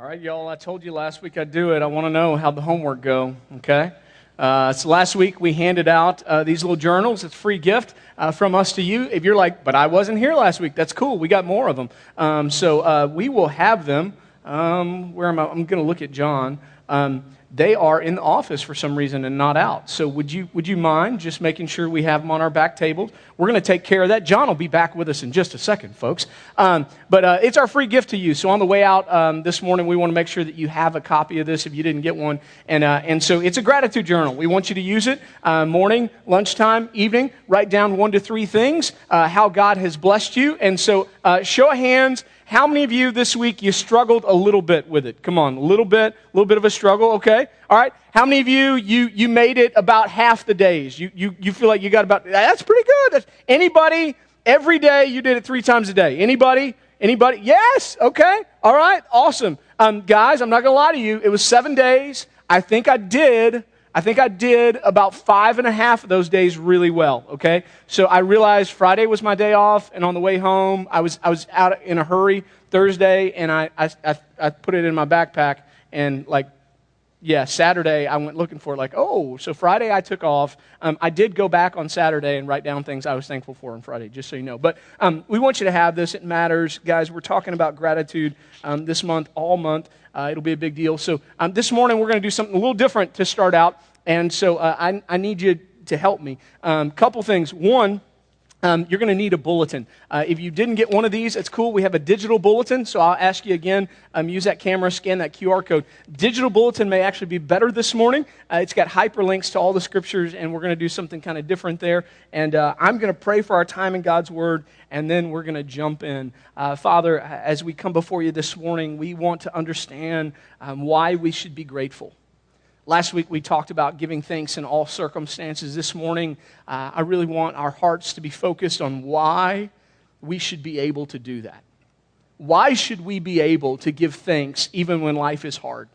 All right, y'all. I told you last week I'd do it. I want to know how the homework go. Okay. Uh, so last week we handed out uh, these little journals. It's a free gift uh, from us to you. If you're like, but I wasn't here last week, that's cool. We got more of them. Um, so uh, we will have them. Um, where am I? I'm going to look at John. Um, they are in the office for some reason and not out. So would you, would you mind just making sure we have them on our back tables? We're going to take care of that. John will be back with us in just a second, folks. Um, but uh, it's our free gift to you. So on the way out um, this morning, we want to make sure that you have a copy of this if you didn't get one. And, uh, and so it's a gratitude journal. We want you to use it uh, morning, lunchtime, evening. Write down one to three things, uh, how God has blessed you. And so uh, show of hands how many of you this week you struggled a little bit with it? Come on, a little bit, a little bit of a struggle, okay? All right. How many of you you you made it about half the days? You you you feel like you got about that's pretty good. That's, anybody every day you did it three times a day? Anybody? Anybody? Yes. Okay. All right. Awesome. Um, guys, I'm not gonna lie to you. It was seven days. I think I did I think I did about five and a half of those days really well, okay? So I realized Friday was my day off, and on the way home, I was, I was out in a hurry Thursday, and I, I, I, put it in my backpack, and like, yeah, Saturday I went looking for it, like, oh, so Friday I took off. Um, I did go back on Saturday and write down things I was thankful for on Friday, just so you know. But um, we want you to have this. It matters. Guys, we're talking about gratitude um, this month, all month. Uh, it'll be a big deal. So um, this morning we're going to do something a little different to start out. And so uh, I, I need you to help me. A um, couple things. One, um, you're going to need a bulletin. Uh, if you didn't get one of these, it's cool. We have a digital bulletin, so I'll ask you again um, use that camera, scan that QR code. Digital bulletin may actually be better this morning. Uh, it's got hyperlinks to all the scriptures, and we're going to do something kind of different there. And uh, I'm going to pray for our time in God's Word, and then we're going to jump in. Uh, Father, as we come before you this morning, we want to understand um, why we should be grateful. Last week we talked about giving thanks in all circumstances. This morning, uh, I really want our hearts to be focused on why we should be able to do that. Why should we be able to give thanks even when life is hard,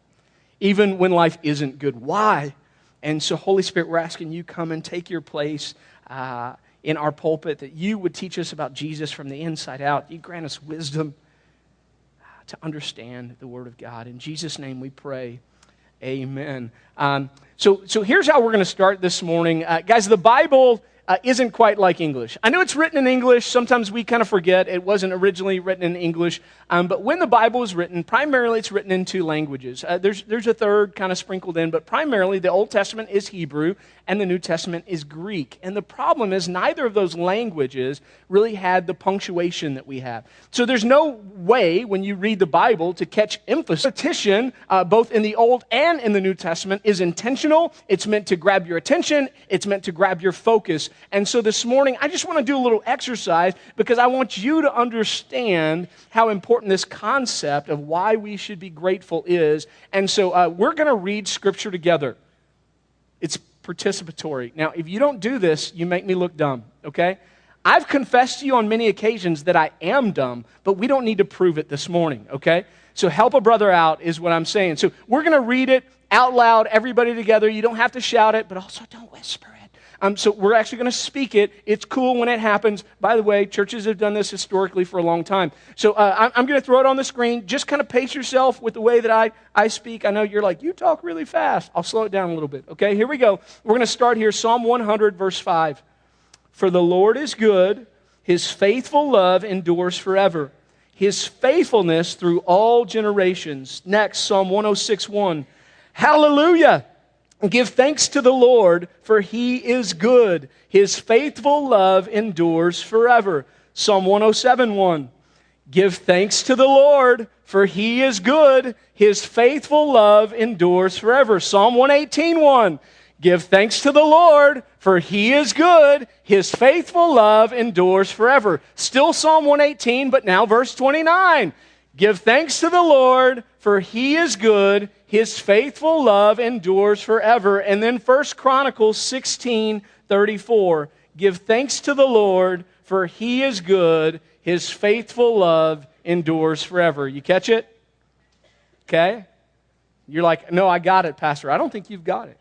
even when life isn't good? Why? And so, Holy Spirit, we're asking you come and take your place uh, in our pulpit, that you would teach us about Jesus from the inside out. You grant us wisdom to understand the Word of God. In Jesus' name we pray. Amen. Um, so, so here's how we're going to start this morning. Uh, guys, the Bible uh, isn't quite like English. I know it's written in English. Sometimes we kind of forget it wasn't originally written in English. Um, but when the Bible is written, primarily it's written in two languages. Uh, there's, there's a third kind of sprinkled in, but primarily the Old Testament is Hebrew and the New Testament is Greek. And the problem is neither of those languages really had the punctuation that we have. So there's no way when you read the Bible to catch emphasis. Repetition, uh, both in the Old and in the New Testament, is intentional. It's meant to grab your attention. It's meant to grab your focus. And so this morning, I just want to do a little exercise because I want you to understand how important this concept of why we should be grateful is. And so uh, we're going to read Scripture together. Participatory. Now, if you don't do this, you make me look dumb, okay? I've confessed to you on many occasions that I am dumb, but we don't need to prove it this morning, okay? So help a brother out is what I'm saying. So we're going to read it out loud, everybody together. You don't have to shout it, but also don't whisper um, so we're actually going to speak it. It's cool when it happens. By the way, churches have done this historically for a long time. So uh, I'm, I'm going to throw it on the screen. Just kind of pace yourself with the way that I, I speak. I know you're like, you talk really fast. I'll slow it down a little bit. Okay, here we go. We're going to start here. Psalm 100, verse 5. For the Lord is good, his faithful love endures forever, his faithfulness through all generations. Next, Psalm 106, 1. Hallelujah! Give thanks to the Lord, for he is good. His faithful love endures forever. Psalm 107 1. Give thanks to the Lord, for he is good. His faithful love endures forever. Psalm 118 1. Give thanks to the Lord, for he is good. His faithful love endures forever. Still Psalm 118, but now verse 29. Give thanks to the Lord, for he is good. His faithful love endures forever. And then First Chronicles 16 34. Give thanks to the Lord, for he is good. His faithful love endures forever. You catch it? Okay? You're like, no, I got it, Pastor. I don't think you've got it.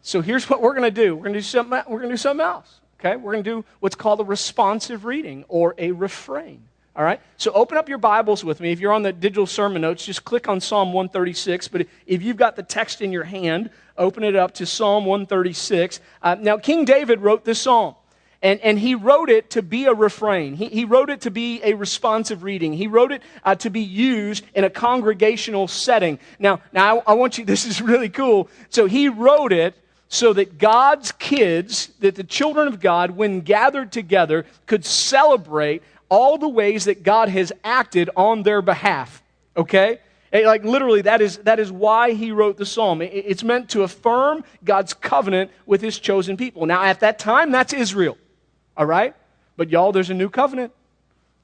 So here's what we're going to do. We're going to do something. We're going to do something else. Okay? We're going to do what's called a responsive reading or a refrain. All right? So open up your Bibles with me. If you're on the digital sermon notes, just click on Psalm 136. But if you've got the text in your hand, open it up to Psalm 136. Uh, now, King David wrote this psalm. And, and he wrote it to be a refrain. He, he wrote it to be a responsive reading. He wrote it uh, to be used in a congregational setting. Now, now I, I want you, this is really cool. So he wrote it so that God's kids, that the children of God, when gathered together, could celebrate all the ways that God has acted on their behalf. Okay? Eh, like literally, that is, that is why he wrote the psalm. It's meant to affirm God's covenant with his chosen people. Now, at that time, that's Israel. All right? But y'all, there's a new covenant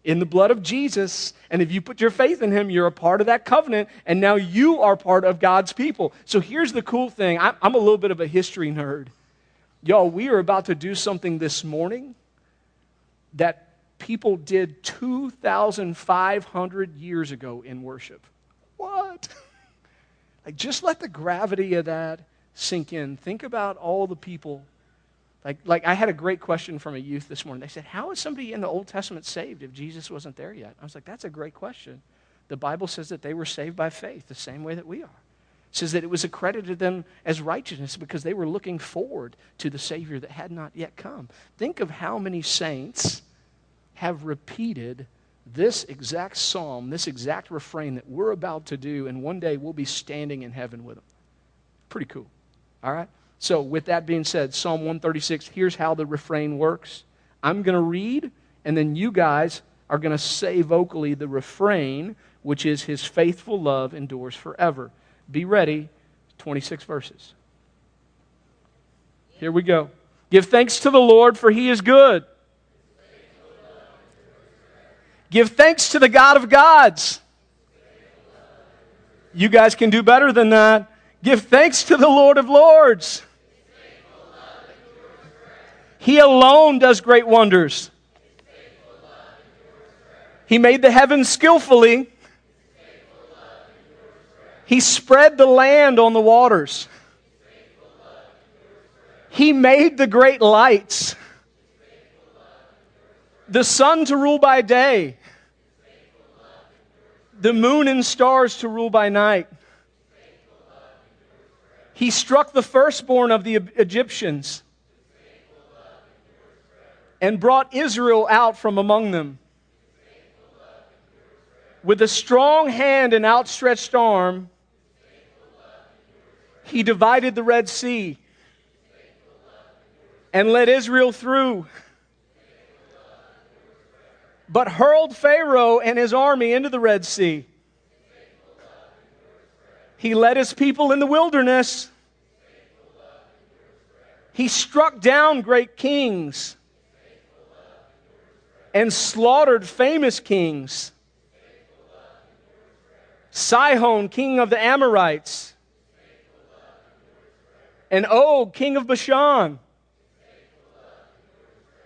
in the blood of Jesus. And if you put your faith in him, you're a part of that covenant. And now you are part of God's people. So here's the cool thing I'm a little bit of a history nerd. Y'all, we are about to do something this morning that people did 2,500 years ago in worship. What? like, just let the gravity of that sink in. Think about all the people like, like I had a great question from a youth this morning. They said, How is somebody in the Old Testament saved if Jesus wasn't there yet? I was like, That's a great question. The Bible says that they were saved by faith, the same way that we are. It says that it was accredited to them as righteousness because they were looking forward to the Savior that had not yet come. Think of how many saints have repeated this exact psalm, this exact refrain that we're about to do, and one day we'll be standing in heaven with them. Pretty cool. All right? So, with that being said, Psalm 136, here's how the refrain works. I'm going to read, and then you guys are going to say vocally the refrain, which is His faithful love endures forever. Be ready, 26 verses. Here we go. Give thanks to the Lord, for He is good. Give thanks to the God of gods. You guys can do better than that. Give thanks to the Lord of lords. He alone does great wonders. He made the heavens skillfully. He spread the land on the waters. He made the great lights. The sun to rule by day. The moon and stars to rule by night. He struck the firstborn of the Egyptians and brought Israel out from among them. With a strong hand and outstretched arm, he divided the Red Sea and led Israel through, but hurled Pharaoh and his army into the Red Sea. He led his people in the wilderness. He struck down great kings and slaughtered famous kings. Sihon, king of the Amorites, and Og, king of Bashan,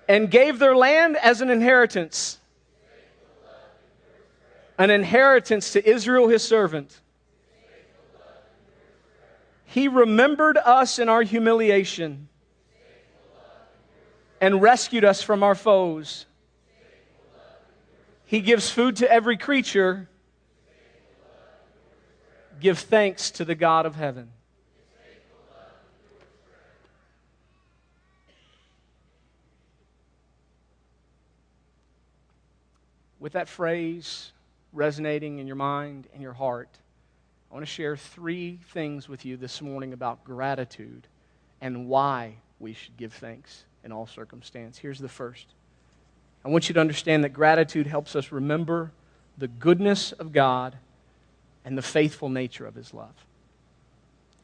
and gave their land as an inheritance, an inheritance to Israel, his servant. He remembered us in our humiliation and rescued us from our foes. He gives food to every creature. Give thanks to the God of heaven. With that phrase resonating in your mind and your heart, I want to share three things with you this morning about gratitude and why we should give thanks in all circumstance. Here's the first. I want you to understand that gratitude helps us remember the goodness of God and the faithful nature of His love.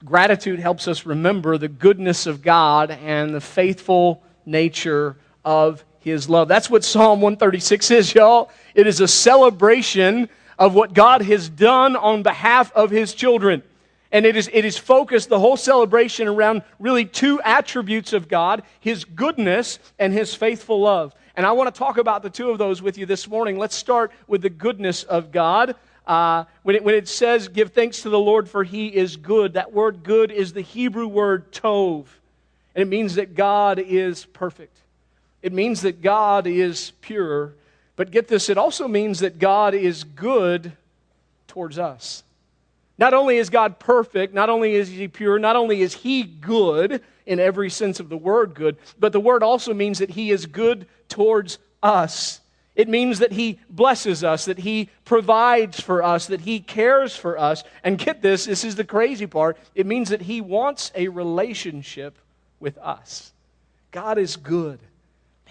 Gratitude helps us remember the goodness of God and the faithful nature of His love. That's what Psalm 136 is, y'all. It is a celebration of what God has done on behalf of His children. And it is, it is focused, the whole celebration, around really two attributes of God His goodness and His faithful love. And I want to talk about the two of those with you this morning. Let's start with the goodness of God. Uh, when, it, when it says, Give thanks to the Lord, for he is good, that word good is the Hebrew word tov. And it means that God is perfect. It means that God is pure. But get this, it also means that God is good towards us. Not only is God perfect, not only is He pure, not only is He good in every sense of the word good, but the word also means that He is good towards us. It means that He blesses us, that He provides for us, that He cares for us. And get this, this is the crazy part. It means that He wants a relationship with us. God is good.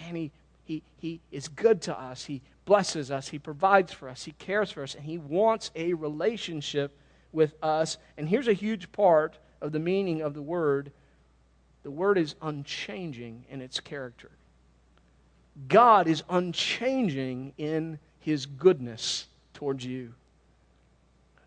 Man, He, he, he is good to us. He blesses us. He provides for us. He cares for us. And He wants a relationship with us. And here's a huge part of the meaning of the word the word is unchanging in its character. God is unchanging in his goodness towards you.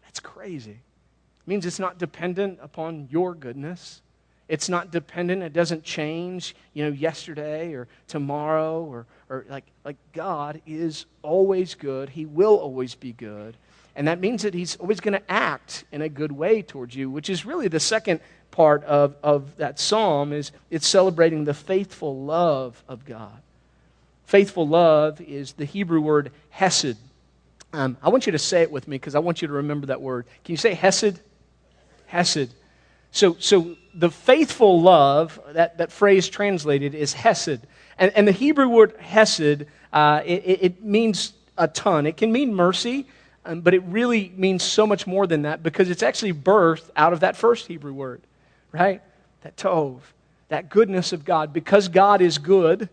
That's crazy. It means it's not dependent upon your goodness. It's not dependent, it doesn't change, you know, yesterday or tomorrow or, or like, like God is always good. He will always be good. And that means that he's always going to act in a good way towards you, which is really the second part of, of that psalm is it's celebrating the faithful love of God. Faithful love is the Hebrew word hesed. Um, I want you to say it with me because I want you to remember that word. Can you say hesed? Hesed. So, so the faithful love, that, that phrase translated is hesed. And, and the Hebrew word hesed, uh, it, it means a ton. It can mean mercy, um, but it really means so much more than that because it's actually birthed out of that first Hebrew word, right? That tov, that goodness of God. Because God is good,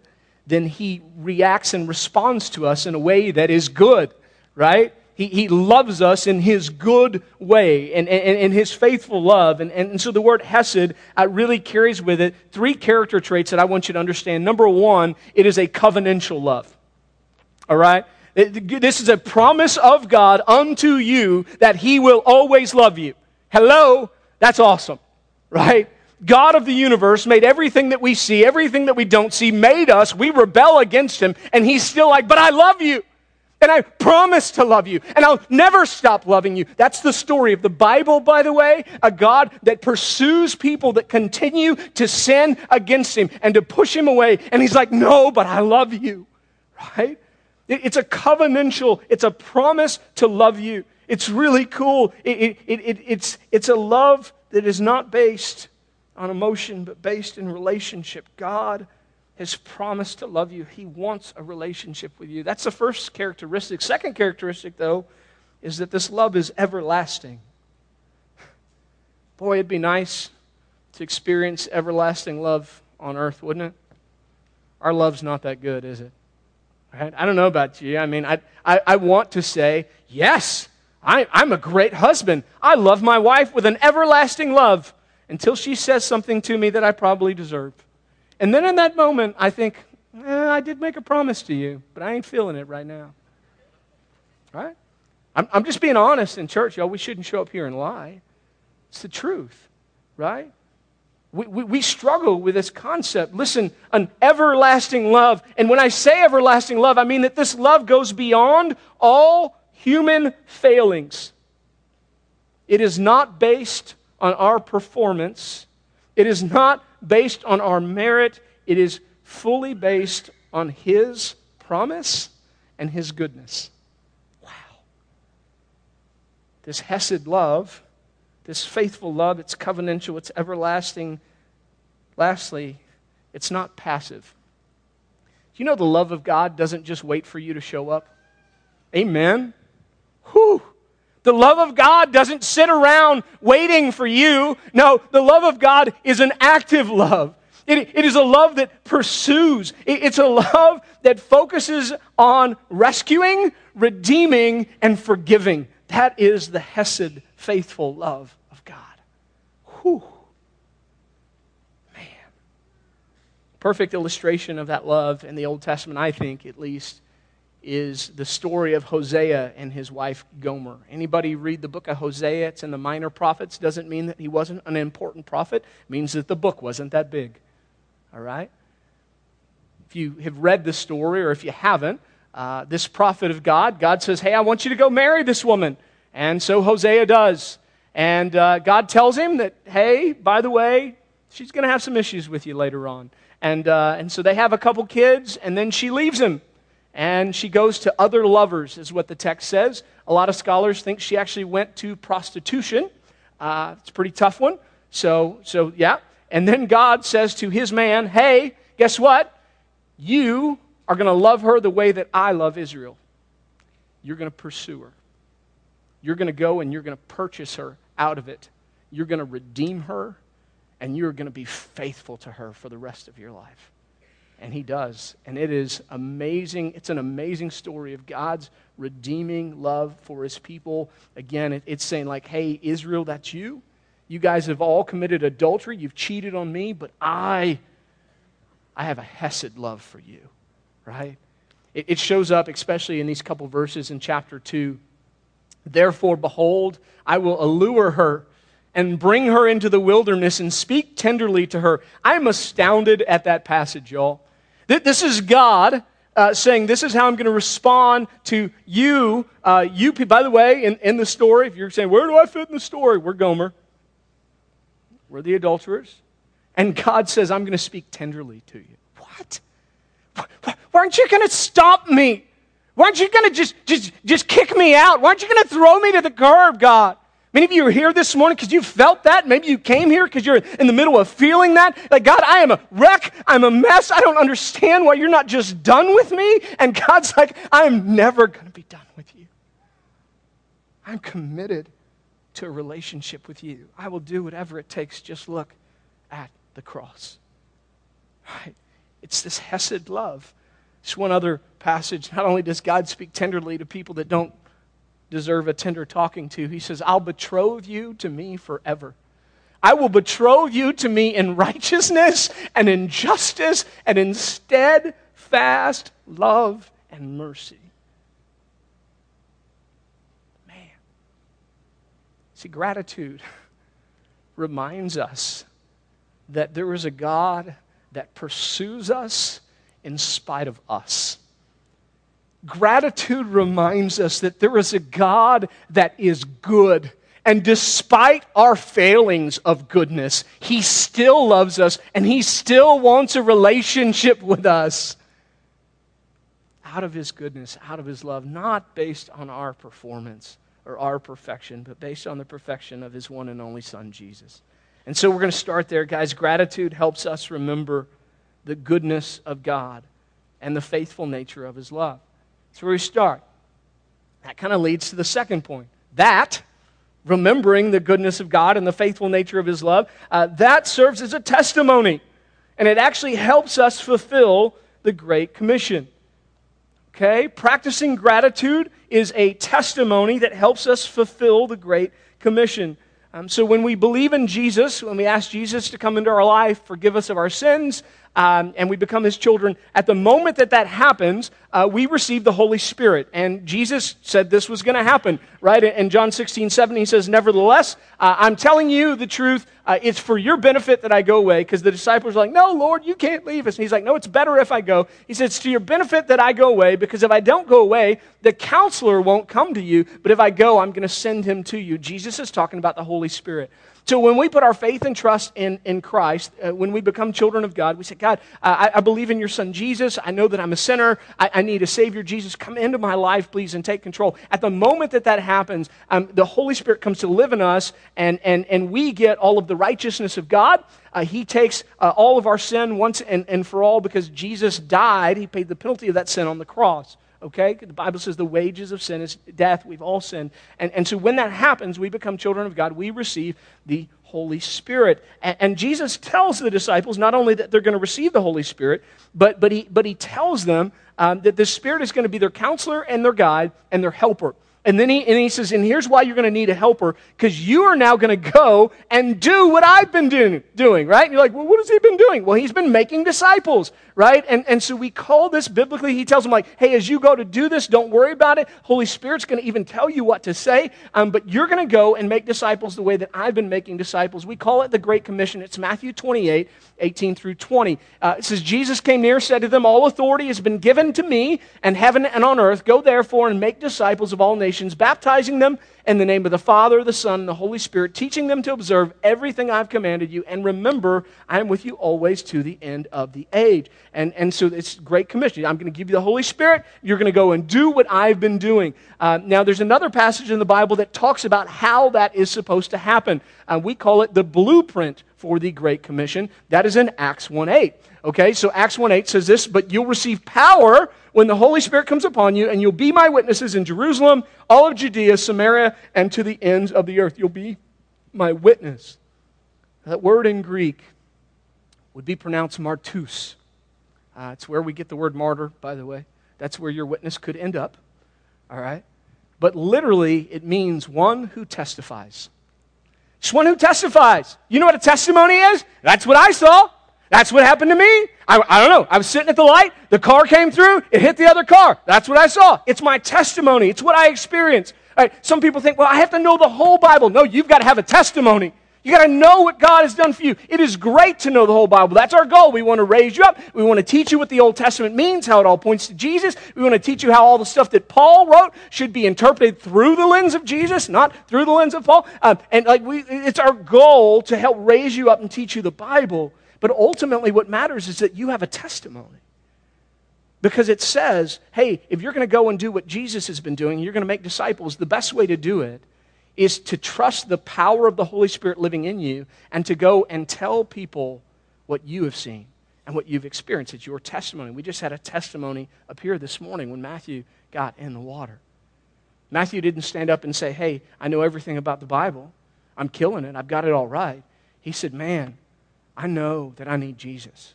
then he reacts and responds to us in a way that is good, right? He, he loves us in his good way and, and, and his faithful love. And, and, so the word hesed uh, really carries with it three character traits that I want you to understand. Number one, it is a covenantal love. All right? This is a promise of God unto you that He will always love you. Hello? That's awesome, right? God of the universe made everything that we see, everything that we don't see, made us. We rebel against Him, and He's still like, But I love you. And I promise to love you, and I'll never stop loving you. That's the story of the Bible, by the way. A God that pursues people that continue to sin against Him and to push Him away. And He's like, No, but I love you, right? It's a covenantal, it's a promise to love you. It's really cool. It, it, it, it's, it's a love that is not based on emotion, but based in relationship. God has promised to love you, He wants a relationship with you. That's the first characteristic. Second characteristic, though, is that this love is everlasting. Boy, it'd be nice to experience everlasting love on earth, wouldn't it? Our love's not that good, is it? Right? I don't know about you. I mean, I, I, I want to say, yes, I, I'm a great husband. I love my wife with an everlasting love until she says something to me that I probably deserve. And then in that moment, I think, eh, I did make a promise to you, but I ain't feeling it right now. Right? I'm, I'm just being honest in church, y'all. We shouldn't show up here and lie. It's the truth, right? We, we, we, struggle with this concept. Listen, an everlasting love. And when I say everlasting love, I mean that this love goes beyond all human failings. It is not based on our performance, it is not based on our merit. It is fully based on His promise and His goodness. Wow. This Hesed love this faithful love, it's covenantal, it's everlasting. Lastly, it's not passive. Do you know the love of God doesn't just wait for you to show up? Amen. Whew. The love of God doesn't sit around waiting for you. No, the love of God is an active love. It, it is a love that pursues. It, it's a love that focuses on rescuing, redeeming, and forgiving. That is the Hesed faithful love of God. Whew. Man. Perfect illustration of that love in the Old Testament, I think at least, is the story of Hosea and his wife Gomer. Anybody read the book of Hosea? It's in the minor prophets. Doesn't mean that he wasn't an important prophet. It means that the book wasn't that big. All right? If you have read the story or if you haven't, uh, this prophet of God, God says, Hey, I want you to go marry this woman. And so Hosea does. And uh, God tells him that, hey, by the way, she's going to have some issues with you later on. And, uh, and so they have a couple kids, and then she leaves him. And she goes to other lovers, is what the text says. A lot of scholars think she actually went to prostitution. Uh, it's a pretty tough one. So, so yeah. And then God says to his man, Hey, guess what? You are going to love her the way that I love Israel. You're going to pursue her. You're going to go and you're going to purchase her out of it. You're going to redeem her, and you're going to be faithful to her for the rest of your life. And he does. And it is amazing. It's an amazing story of God's redeeming love for his people. Again, it's saying, like, hey, Israel, that's you. You guys have all committed adultery. You've cheated on me, but I, I have a Hesed love for you, right? It, it shows up, especially in these couple verses in chapter 2. Therefore, behold, I will allure her and bring her into the wilderness and speak tenderly to her. I'm astounded at that passage, y'all. This is God uh, saying, This is how I'm going to respond to you. Uh, you, by the way, in, in the story, if you're saying, Where do I fit in the story? We're Gomer. We're the adulterers. And God says, I'm going to speak tenderly to you. What? Why aren't you going to stop me? Why aren't you going to just, just, just kick me out? Why aren't you going to throw me to the curb, God? Many of you are here this morning because you felt that. Maybe you came here because you're in the middle of feeling that. Like, God, I am a wreck. I'm a mess. I don't understand why you're not just done with me. And God's like, I'm never going to be done with you. I'm committed to a relationship with you. I will do whatever it takes. Just look at the cross. Right? It's this Hesed love. It's one other passage. Not only does God speak tenderly to people that don't deserve a tender talking to. He says, I'll betroth you to me forever. I will betroth you to me in righteousness and in justice and in steadfast love and mercy. Man. See, gratitude reminds us that there is a God that pursues us in spite of us. Gratitude reminds us that there is a God that is good. And despite our failings of goodness, He still loves us and He still wants a relationship with us out of His goodness, out of His love, not based on our performance or our perfection, but based on the perfection of His one and only Son, Jesus. And so we're going to start there, guys. Gratitude helps us remember the goodness of God and the faithful nature of His love. That's where we start. That kind of leads to the second point. That, remembering the goodness of God and the faithful nature of His love, uh, that serves as a testimony. And it actually helps us fulfill the Great Commission. Okay? Practicing gratitude is a testimony that helps us fulfill the Great Commission. Um, so when we believe in Jesus, when we ask Jesus to come into our life, forgive us of our sins, um, and we become his children, at the moment that that happens, uh, we receive the Holy Spirit. And Jesus said this was going to happen, right? In John 16, 7, he says, Nevertheless, uh, I'm telling you the truth. Uh, it's for your benefit that I go away. Because the disciples are like, No, Lord, you can't leave us. And he's like, No, it's better if I go. He says, It's to your benefit that I go away. Because if I don't go away, the counselor won't come to you. But if I go, I'm going to send him to you. Jesus is talking about the Holy Spirit. So when we put our faith and trust in, in Christ, uh, when we become children of God, we say, God, I, I, believe in your son Jesus. I know that I'm a sinner. I, I, need a Savior. Jesus, come into my life, please, and take control. At the moment that that happens, um, the Holy Spirit comes to live in us, and, and, and we get all of the righteousness of God. Uh, he takes uh, all of our sin once and, and for all because Jesus died. He paid the penalty of that sin on the cross. Okay? The Bible says the wages of sin is death. We've all sinned. And, and so when that happens, we become children of God. We receive the Holy Spirit. And, and Jesus tells the disciples not only that they're going to receive the Holy Spirit, but, but, he, but he tells them um, that the Spirit is going to be their counselor and their guide and their helper. And then he, and he says, and here's why you're going to need a helper, because you are now going to go and do what I've been do, doing, right? And you're like, well, what has he been doing? Well, he's been making disciples, right? And, and so we call this biblically, he tells them, like, hey, as you go to do this, don't worry about it. Holy Spirit's going to even tell you what to say, um, but you're going to go and make disciples the way that I've been making disciples. We call it the Great Commission. It's Matthew 28, 18 through 20. Uh, it says, Jesus came near, said to them, All authority has been given to me, and heaven and on earth. Go therefore and make disciples of all nations nations, baptizing them in the name of the Father, the Son, and the Holy Spirit, teaching them to observe everything I've commanded you. And remember, I am with you always to the end of the age. And, and so it's great commission. I'm going to give you the Holy Spirit. You're going to go and do what I've been doing. Uh, now, there's another passage in the Bible that talks about how that is supposed to happen. Uh, we call it the blueprint for the Great Commission. That is in Acts 1 8. Okay, so Acts 1 8 says this, but you'll receive power when the Holy Spirit comes upon you, and you'll be my witnesses in Jerusalem, all of Judea, Samaria, and to the ends of the earth. You'll be my witness. That word in Greek would be pronounced martus. Uh, it's where we get the word martyr, by the way. That's where your witness could end up. All right? But literally, it means one who testifies. Just one who testifies. You know what a testimony is? That's what I saw. That's what happened to me. I, I, don't know. I was sitting at the light. The car came through. It hit the other car. That's what I saw. It's my testimony. It's what I experienced. Right, some people think, well, I have to know the whole Bible. No, you've got to have a testimony. You got to know what God has done for you. It is great to know the whole Bible. That's our goal. We want to raise you up. We want to teach you what the Old Testament means, how it all points to Jesus. We want to teach you how all the stuff that Paul wrote should be interpreted through the lens of Jesus, not through the lens of Paul. Um, and like we, it's our goal to help raise you up and teach you the Bible. But ultimately, what matters is that you have a testimony. Because it says, hey, if you're going to go and do what Jesus has been doing, you're going to make disciples, the best way to do it is to trust the power of the Holy Spirit living in you and to go and tell people what you have seen and what you've experienced. It's your testimony. We just had a testimony up here this morning when Matthew got in the water. Matthew didn't stand up and say, hey, I know everything about the Bible. I'm killing it. I've got it all right. He said, man, I know that I need Jesus,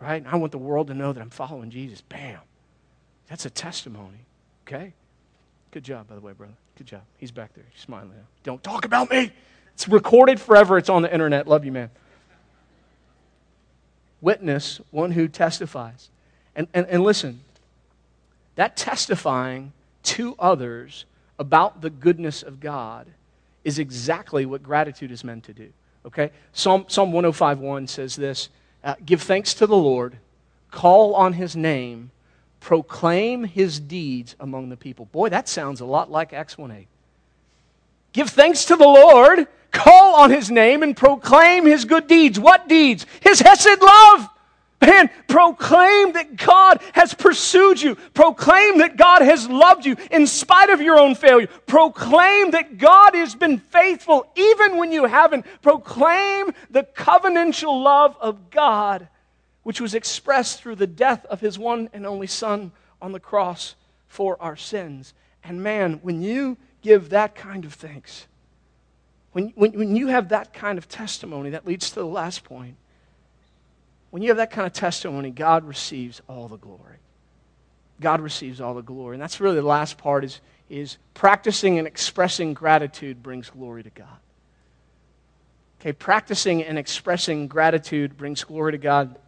right? I want the world to know that I'm following Jesus. Bam. That's a testimony, okay? Good job, by the way, brother. Good job. He's back there. He's smiling now. Don't talk about me. It's recorded forever. It's on the internet. Love you, man. Witness, one who testifies. And, and, and listen, that testifying to others about the goodness of God is exactly what gratitude is meant to do. Okay? Psalm, Psalm 105.1 says this uh, Give thanks to the Lord, call on his name, proclaim his deeds among the people. Boy, that sounds a lot like Acts 1.8. Give thanks to the Lord, call on his name, and proclaim his good deeds. What deeds? His Hesed love. Man, proclaim that God has pursued you. Proclaim that God has loved you in spite of your own failure. Proclaim that God has been faithful even when you haven't. Proclaim the covenantal love of God, which was expressed through the death of his one and only Son on the cross for our sins. And man, when you give that kind of thanks, when, when, when you have that kind of testimony, that leads to the last point when you have that kind of testimony, God receives all the glory. God receives all the glory. And that's really the last part is, is practicing and expressing gratitude brings glory to God. Okay, practicing and expressing gratitude brings glory to God.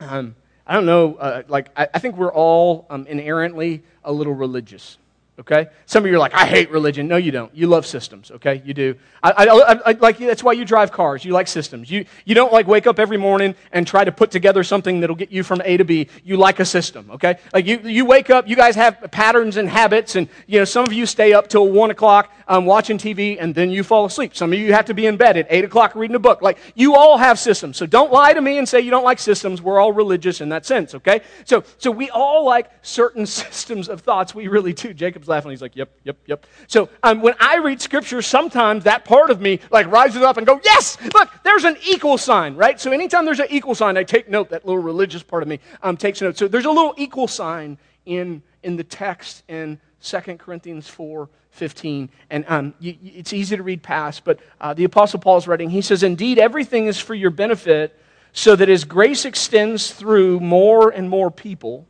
Um, I don't know, uh, like, I, I, think we're all um, inherently a little religious okay? Some of you are like, I hate religion. No, you don't. You love systems, okay? You do. I, I, I, like that's why you drive cars. You like systems. You, you don't like wake up every morning and try to put together something that'll get you from A to B. You like a system, okay? Like you, you wake up, you guys have patterns and habits, and you know some of you stay up till one o'clock um, watching TV and then you fall asleep. Some of you have to be in bed at eight o'clock reading a book. Like you all have systems. So don't lie to me and say you don't like systems. We're all religious in that sense, okay? So so we all like certain systems of thoughts. We really do. Jacob Jacob's laughing. He's like, yep, yep, yep. So um, when I read scripture, sometimes that part of me like rises up and go, yes, look, there's an equal sign, right? So anytime there's an equal sign, I take note. That little religious part of me um, takes note. So there's a little equal sign in in the text in 2 Corinthians 4, 15. And um, it's easy to read past, but uh, the Apostle Paul is writing. He says, Indeed, everything is for your benefit, so that as grace extends through more and more people,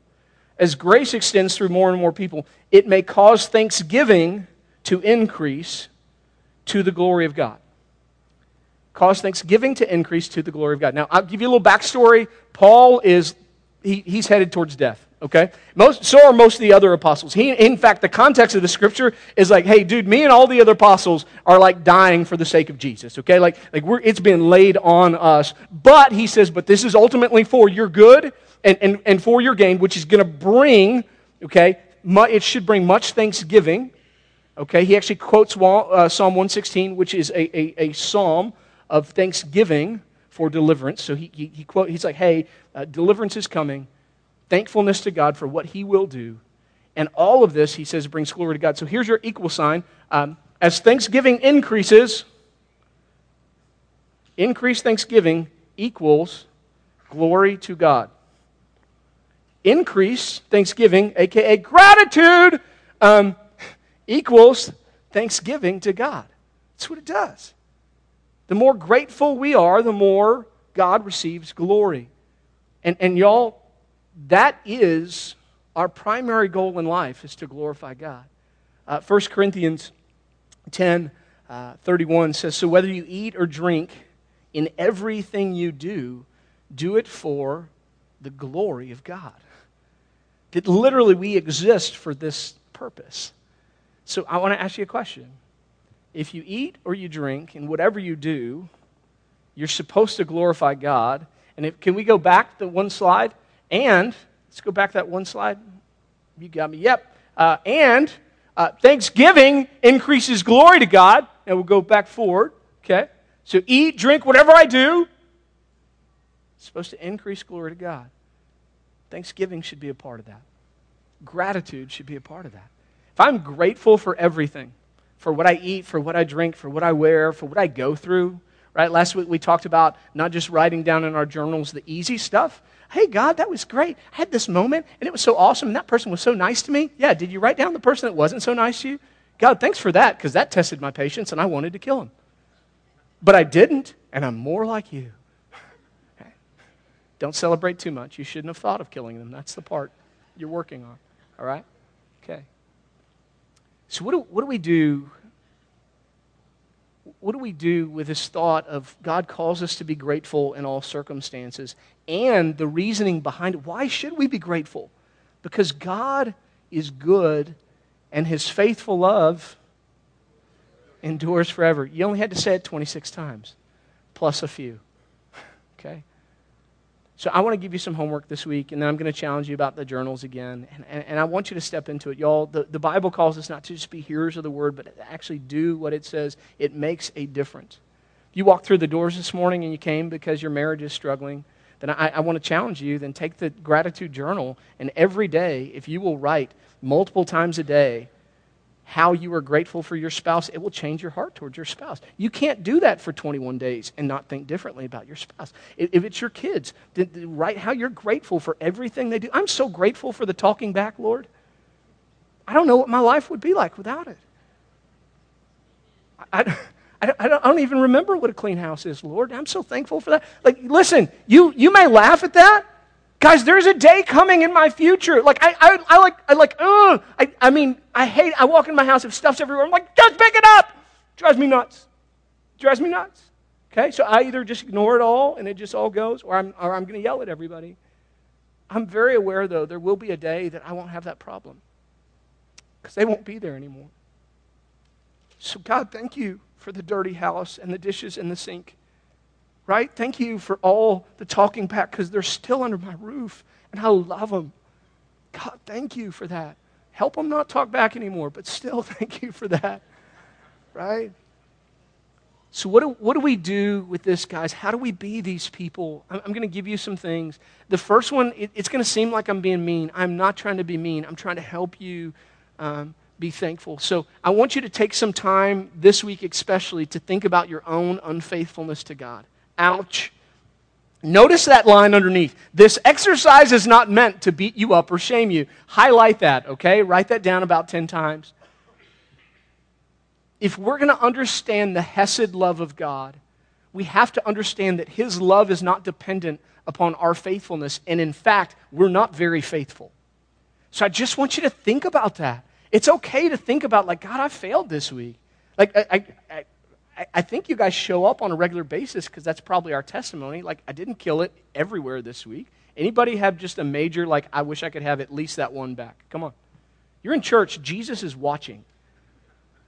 as grace extends through more and more people, it may cause thanksgiving to increase to the glory of God. Cause thanksgiving to increase to the glory of God. Now, I'll give you a little backstory. Paul is, he, he's headed towards death, okay? Most, so are most of the other apostles. He, in fact, the context of the scripture is like, hey, dude, me and all the other apostles are like dying for the sake of Jesus, okay? Like, like we're, it's been laid on us. But, he says, but this is ultimately for your good and, and, and for your gain, which is going to bring, okay, it should bring much thanksgiving Okay, he actually quotes uh, Psalm 116, which is a, a, a, psalm of thanksgiving for deliverance. So he, he, he quote, he's like, hey, uh, deliverance is coming. Thankfulness to God for what he will do. And all of this, he says, brings glory to God. So here's your equal sign. Um, as thanksgiving increases, increased thanksgiving equals glory to God. Increase thanksgiving, aka gratitude, um, equals thanksgiving to God. That's what it does. The more grateful we are, the more God receives glory. And, and y'all, that is our primary goal in life is to glorify God. Uh, 1 Corinthians 10 uh, 31 says, So whether you eat or drink, in everything you do, do it for the glory of God. That literally we exist for this purpose. So I want to ask you a question. If you eat or you drink, and whatever you do, you're supposed to glorify God. And if, can we go back the one slide? And let's go back that one slide. You got me. Yep. Uh, and uh, Thanksgiving increases glory to God. And we'll go back forward. Okay. So eat, drink, whatever I do, it's supposed to increase glory to God. Thanksgiving should be a part of that. Gratitude should be a part of that. If I'm grateful for everything, for what I eat, for what I drink, for what I wear, for what I go through, right? Last week we talked about not just writing down in our journals the easy stuff. Hey, God, that was great. I had this moment and it was so awesome and that person was so nice to me. Yeah, did you write down the person that wasn't so nice to you? God, thanks for that because that tested my patience and I wanted to kill him. But I didn't, and I'm more like you. Don't celebrate too much. You shouldn't have thought of killing them. That's the part you're working on. All right? Okay. So, what do, what do we do? What do we do with this thought of God calls us to be grateful in all circumstances and the reasoning behind it? Why should we be grateful? Because God is good and his faithful love endures forever. You only had to say it 26 times, plus a few. Okay? So I want to give you some homework this week, and then I'm going to challenge you about the journals again. And, and, and, I want you to step into it. Y'all, the, the Bible calls us not to just be hearers of the word, but actually do what it says. It makes a difference. If you walked through the doors this morning and you came because your marriage is struggling, then I, I want to challenge you, then take the gratitude journal, and every day, if you will write multiple times a day, how you are grateful for your spouse, it will change your heart towards your spouse. You can't do that for 21 days and not think differently about your spouse. If it's your kids, write how you're grateful for everything they do. I'm so grateful for the talking back, Lord. I don't know what my life would be like without it. I, I, I, don't, I don't even remember what a clean house is, Lord. I'm so thankful for that. Like, listen, you, you may laugh at that, Guys, there's a day coming in my future. Like, I, I, I like, I like, ugh. I, I mean, I hate, I walk in my house, if stuff's everywhere. I'm like, just pick it up. Drives me nuts. Drives me nuts. Okay, so I either just ignore it all and it just all goes, or I'm, or I'm going to yell at everybody. I'm very aware, though, there will be a day that I won't have that problem because they won't be there anymore. So, God, thank you for the dirty house and the dishes in the sink right? Thank you for all the talking back because they're still under my roof and I love them. God, thank you for that. Help them not talk back anymore, but still thank you for that, right? So, what do, what do we do with this, guys? How do we be these people? I'm, I'm going to give you some things. The first one, it, it's going to seem like I'm being mean. I'm not trying to be mean, I'm trying to help you um, be thankful. So, I want you to take some time this week, especially, to think about your own unfaithfulness to God. Ouch. Notice that line underneath. This exercise is not meant to beat you up or shame you. Highlight that, okay? Write that down about 10 times. If we're going to understand the Hesed love of God, we have to understand that His love is not dependent upon our faithfulness. And in fact, we're not very faithful. So I just want you to think about that. It's okay to think about, like, God, I failed this week. Like, I, I, I, I think you guys show up on a regular basis because that's probably our testimony. Like, I didn't kill it everywhere this week. Anybody have just a major, like, I wish I could have at least that one back? Come on. You're in church. Jesus is watching.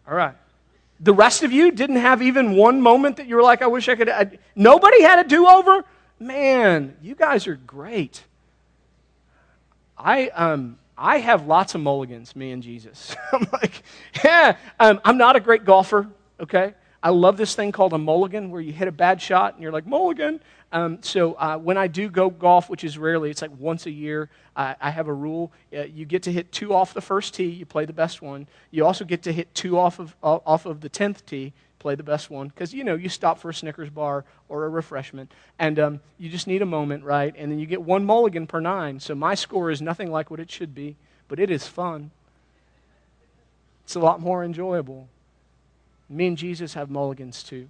All right. The rest of you didn't have even one moment that you were like, I wish I could. I, nobody had a do over? Man, you guys are great. I, um, I have lots of mulligans, me and Jesus. I'm like, yeah, um, I'm not a great golfer, okay? I love this thing called a mulligan where you hit a bad shot and you're like, mulligan. Um, so uh, when I do go golf, which is rarely, it's like once a year, I, I have a rule. Uh, you get to hit two off the first tee, you play the best one. You also get to hit two off of, off of the 10th tee, play the best one. Because, you know, you stop for a Snickers bar or a refreshment, and um, you just need a moment, right? And then you get one mulligan per nine. So my score is nothing like what it should be, but it is fun. It's a lot more enjoyable. Me and Jesus have mulligans too.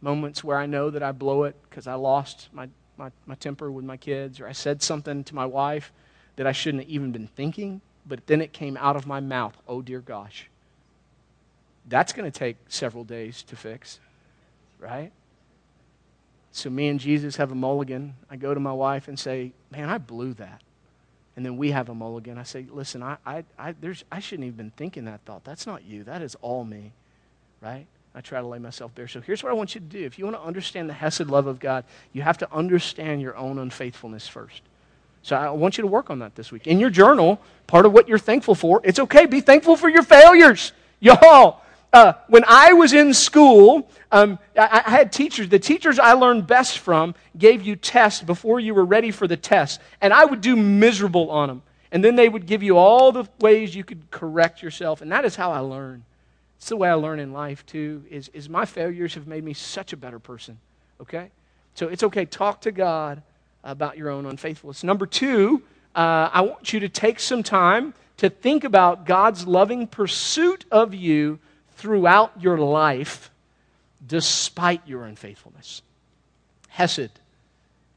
Moments where I know that I blow it because I lost my, my, my temper with my kids, or I said something to my wife that I shouldn't have even been thinking, but then it came out of my mouth. Oh, dear gosh. That's going to take several days to fix, right? So, me and Jesus have a mulligan. I go to my wife and say, Man, I blew that. And then we have a mulligan. I say, Listen, I, I, I, there's, I shouldn't even been thinking that thought. That's not you. That is all me right? I try to lay myself bare. So here's what I want you to do. If you want to understand the Hesed love of God, you have to understand your own unfaithfulness first. So I want you to work on that this week. In your journal, part of what you're thankful for, it's okay. Be thankful for your failures. Y'all, uh, when I was in school, um, I, I, had teachers. The teachers I learned best from gave you tests before you were ready for the test. And I would do miserable on them. And then they would give you all the ways you could correct yourself. And that is how I learned. It's the way I learn in life, too, is, is my failures have made me such a better person. Okay? So it's okay. Talk to God about your own unfaithfulness. Number two, uh, I want you to take some time to think about God's loving pursuit of you throughout your life despite your unfaithfulness. Hesed,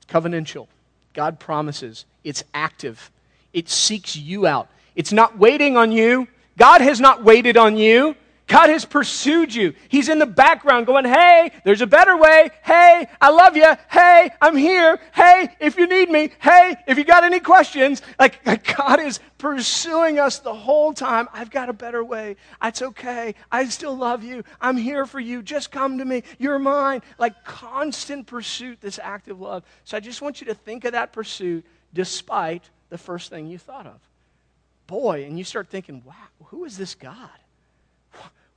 covenantal. God promises. It's active. It seeks you out. It's not waiting on you. God has not waited on you. God has pursued you. He's in the background going, Hey, there's a better way. Hey, I love you. Hey, I'm here. Hey, if you need me. Hey, if you got any questions. Like, God is pursuing us the whole time. I've got a better way. It's okay. I still love you. I'm here for you. Just come to me. You're mine. Like constant pursuit, this active love. So I just want you to think of that pursuit despite the first thing you thought of. Boy, and you start thinking, wow, who is this God?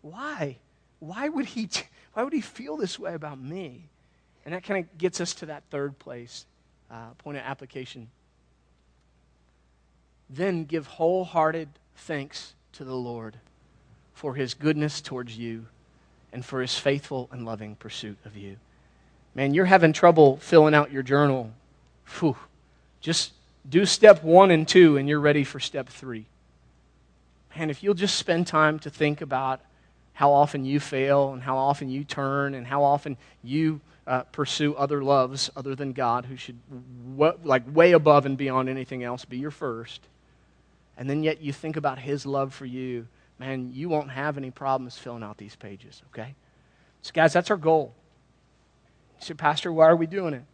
Why? Why would he, why would he feel this way about me? And that kind of gets us to that third place, uh, point of application. Then give wholehearted thanks to the Lord for his goodness towards you and for his faithful and loving pursuit of you. Man, you're having trouble filling out your journal. Whew. Just do step one and two, and you're ready for step three. Man, if you'll just spend time to think about how often you fail and how often you turn and how often you uh, pursue other loves other than God, who should, w- like, way above and beyond anything else, be your first. And then yet you think about His love for you, man, you won't have any problems filling out these pages, okay? So, guys, that's our goal. Say, Pastor, why are we doing it?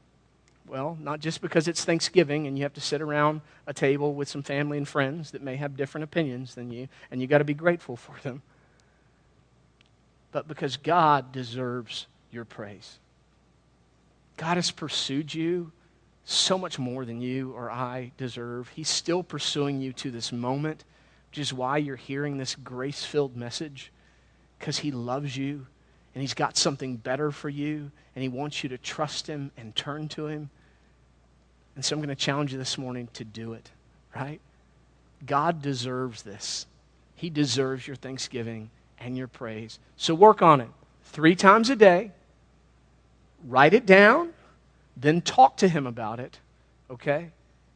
Well, not just because it's Thanksgiving and you have to sit around a table with some family and friends that may have different opinions than you, and you got to be grateful for them but because God deserves your praise. God has pursued you so much more than you or I deserve. He's still pursuing you to this moment, which is why you're hearing this grace filled message, because He loves you and He's got something better for you, and He wants you to trust Him and turn to Him. And so I'm going to challenge you this morning to do it, right? God deserves this. He deserves your thanksgiving and your praise. So work on it three times a day. Write it down, then talk to Him about it, okay?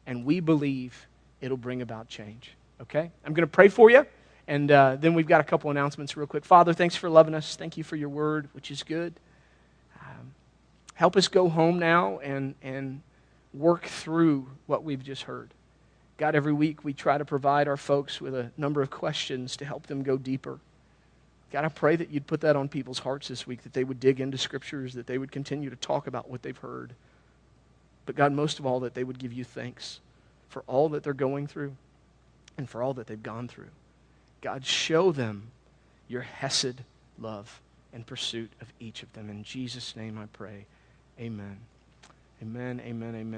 And we believe it'll bring about change, okay? I'm going to pray for you, and uh, then we've got a couple announcements real quick. Father, thanks for loving us. Thank you for your word, which is good. Um, help us go home now and, and work through what we've just heard. God, every week we try to provide our folks with a number of questions to help them go deeper. God, I pray that you'd put that on people's hearts this week, that they would dig into scriptures, that they would continue to talk about what they've heard. But God, most of all, that they would give you thanks for all that they're going through and for all that they've gone through. God, show them your Hesed love and pursuit of each of them. In Jesus' name I pray. Amen. Amen, amen, amen.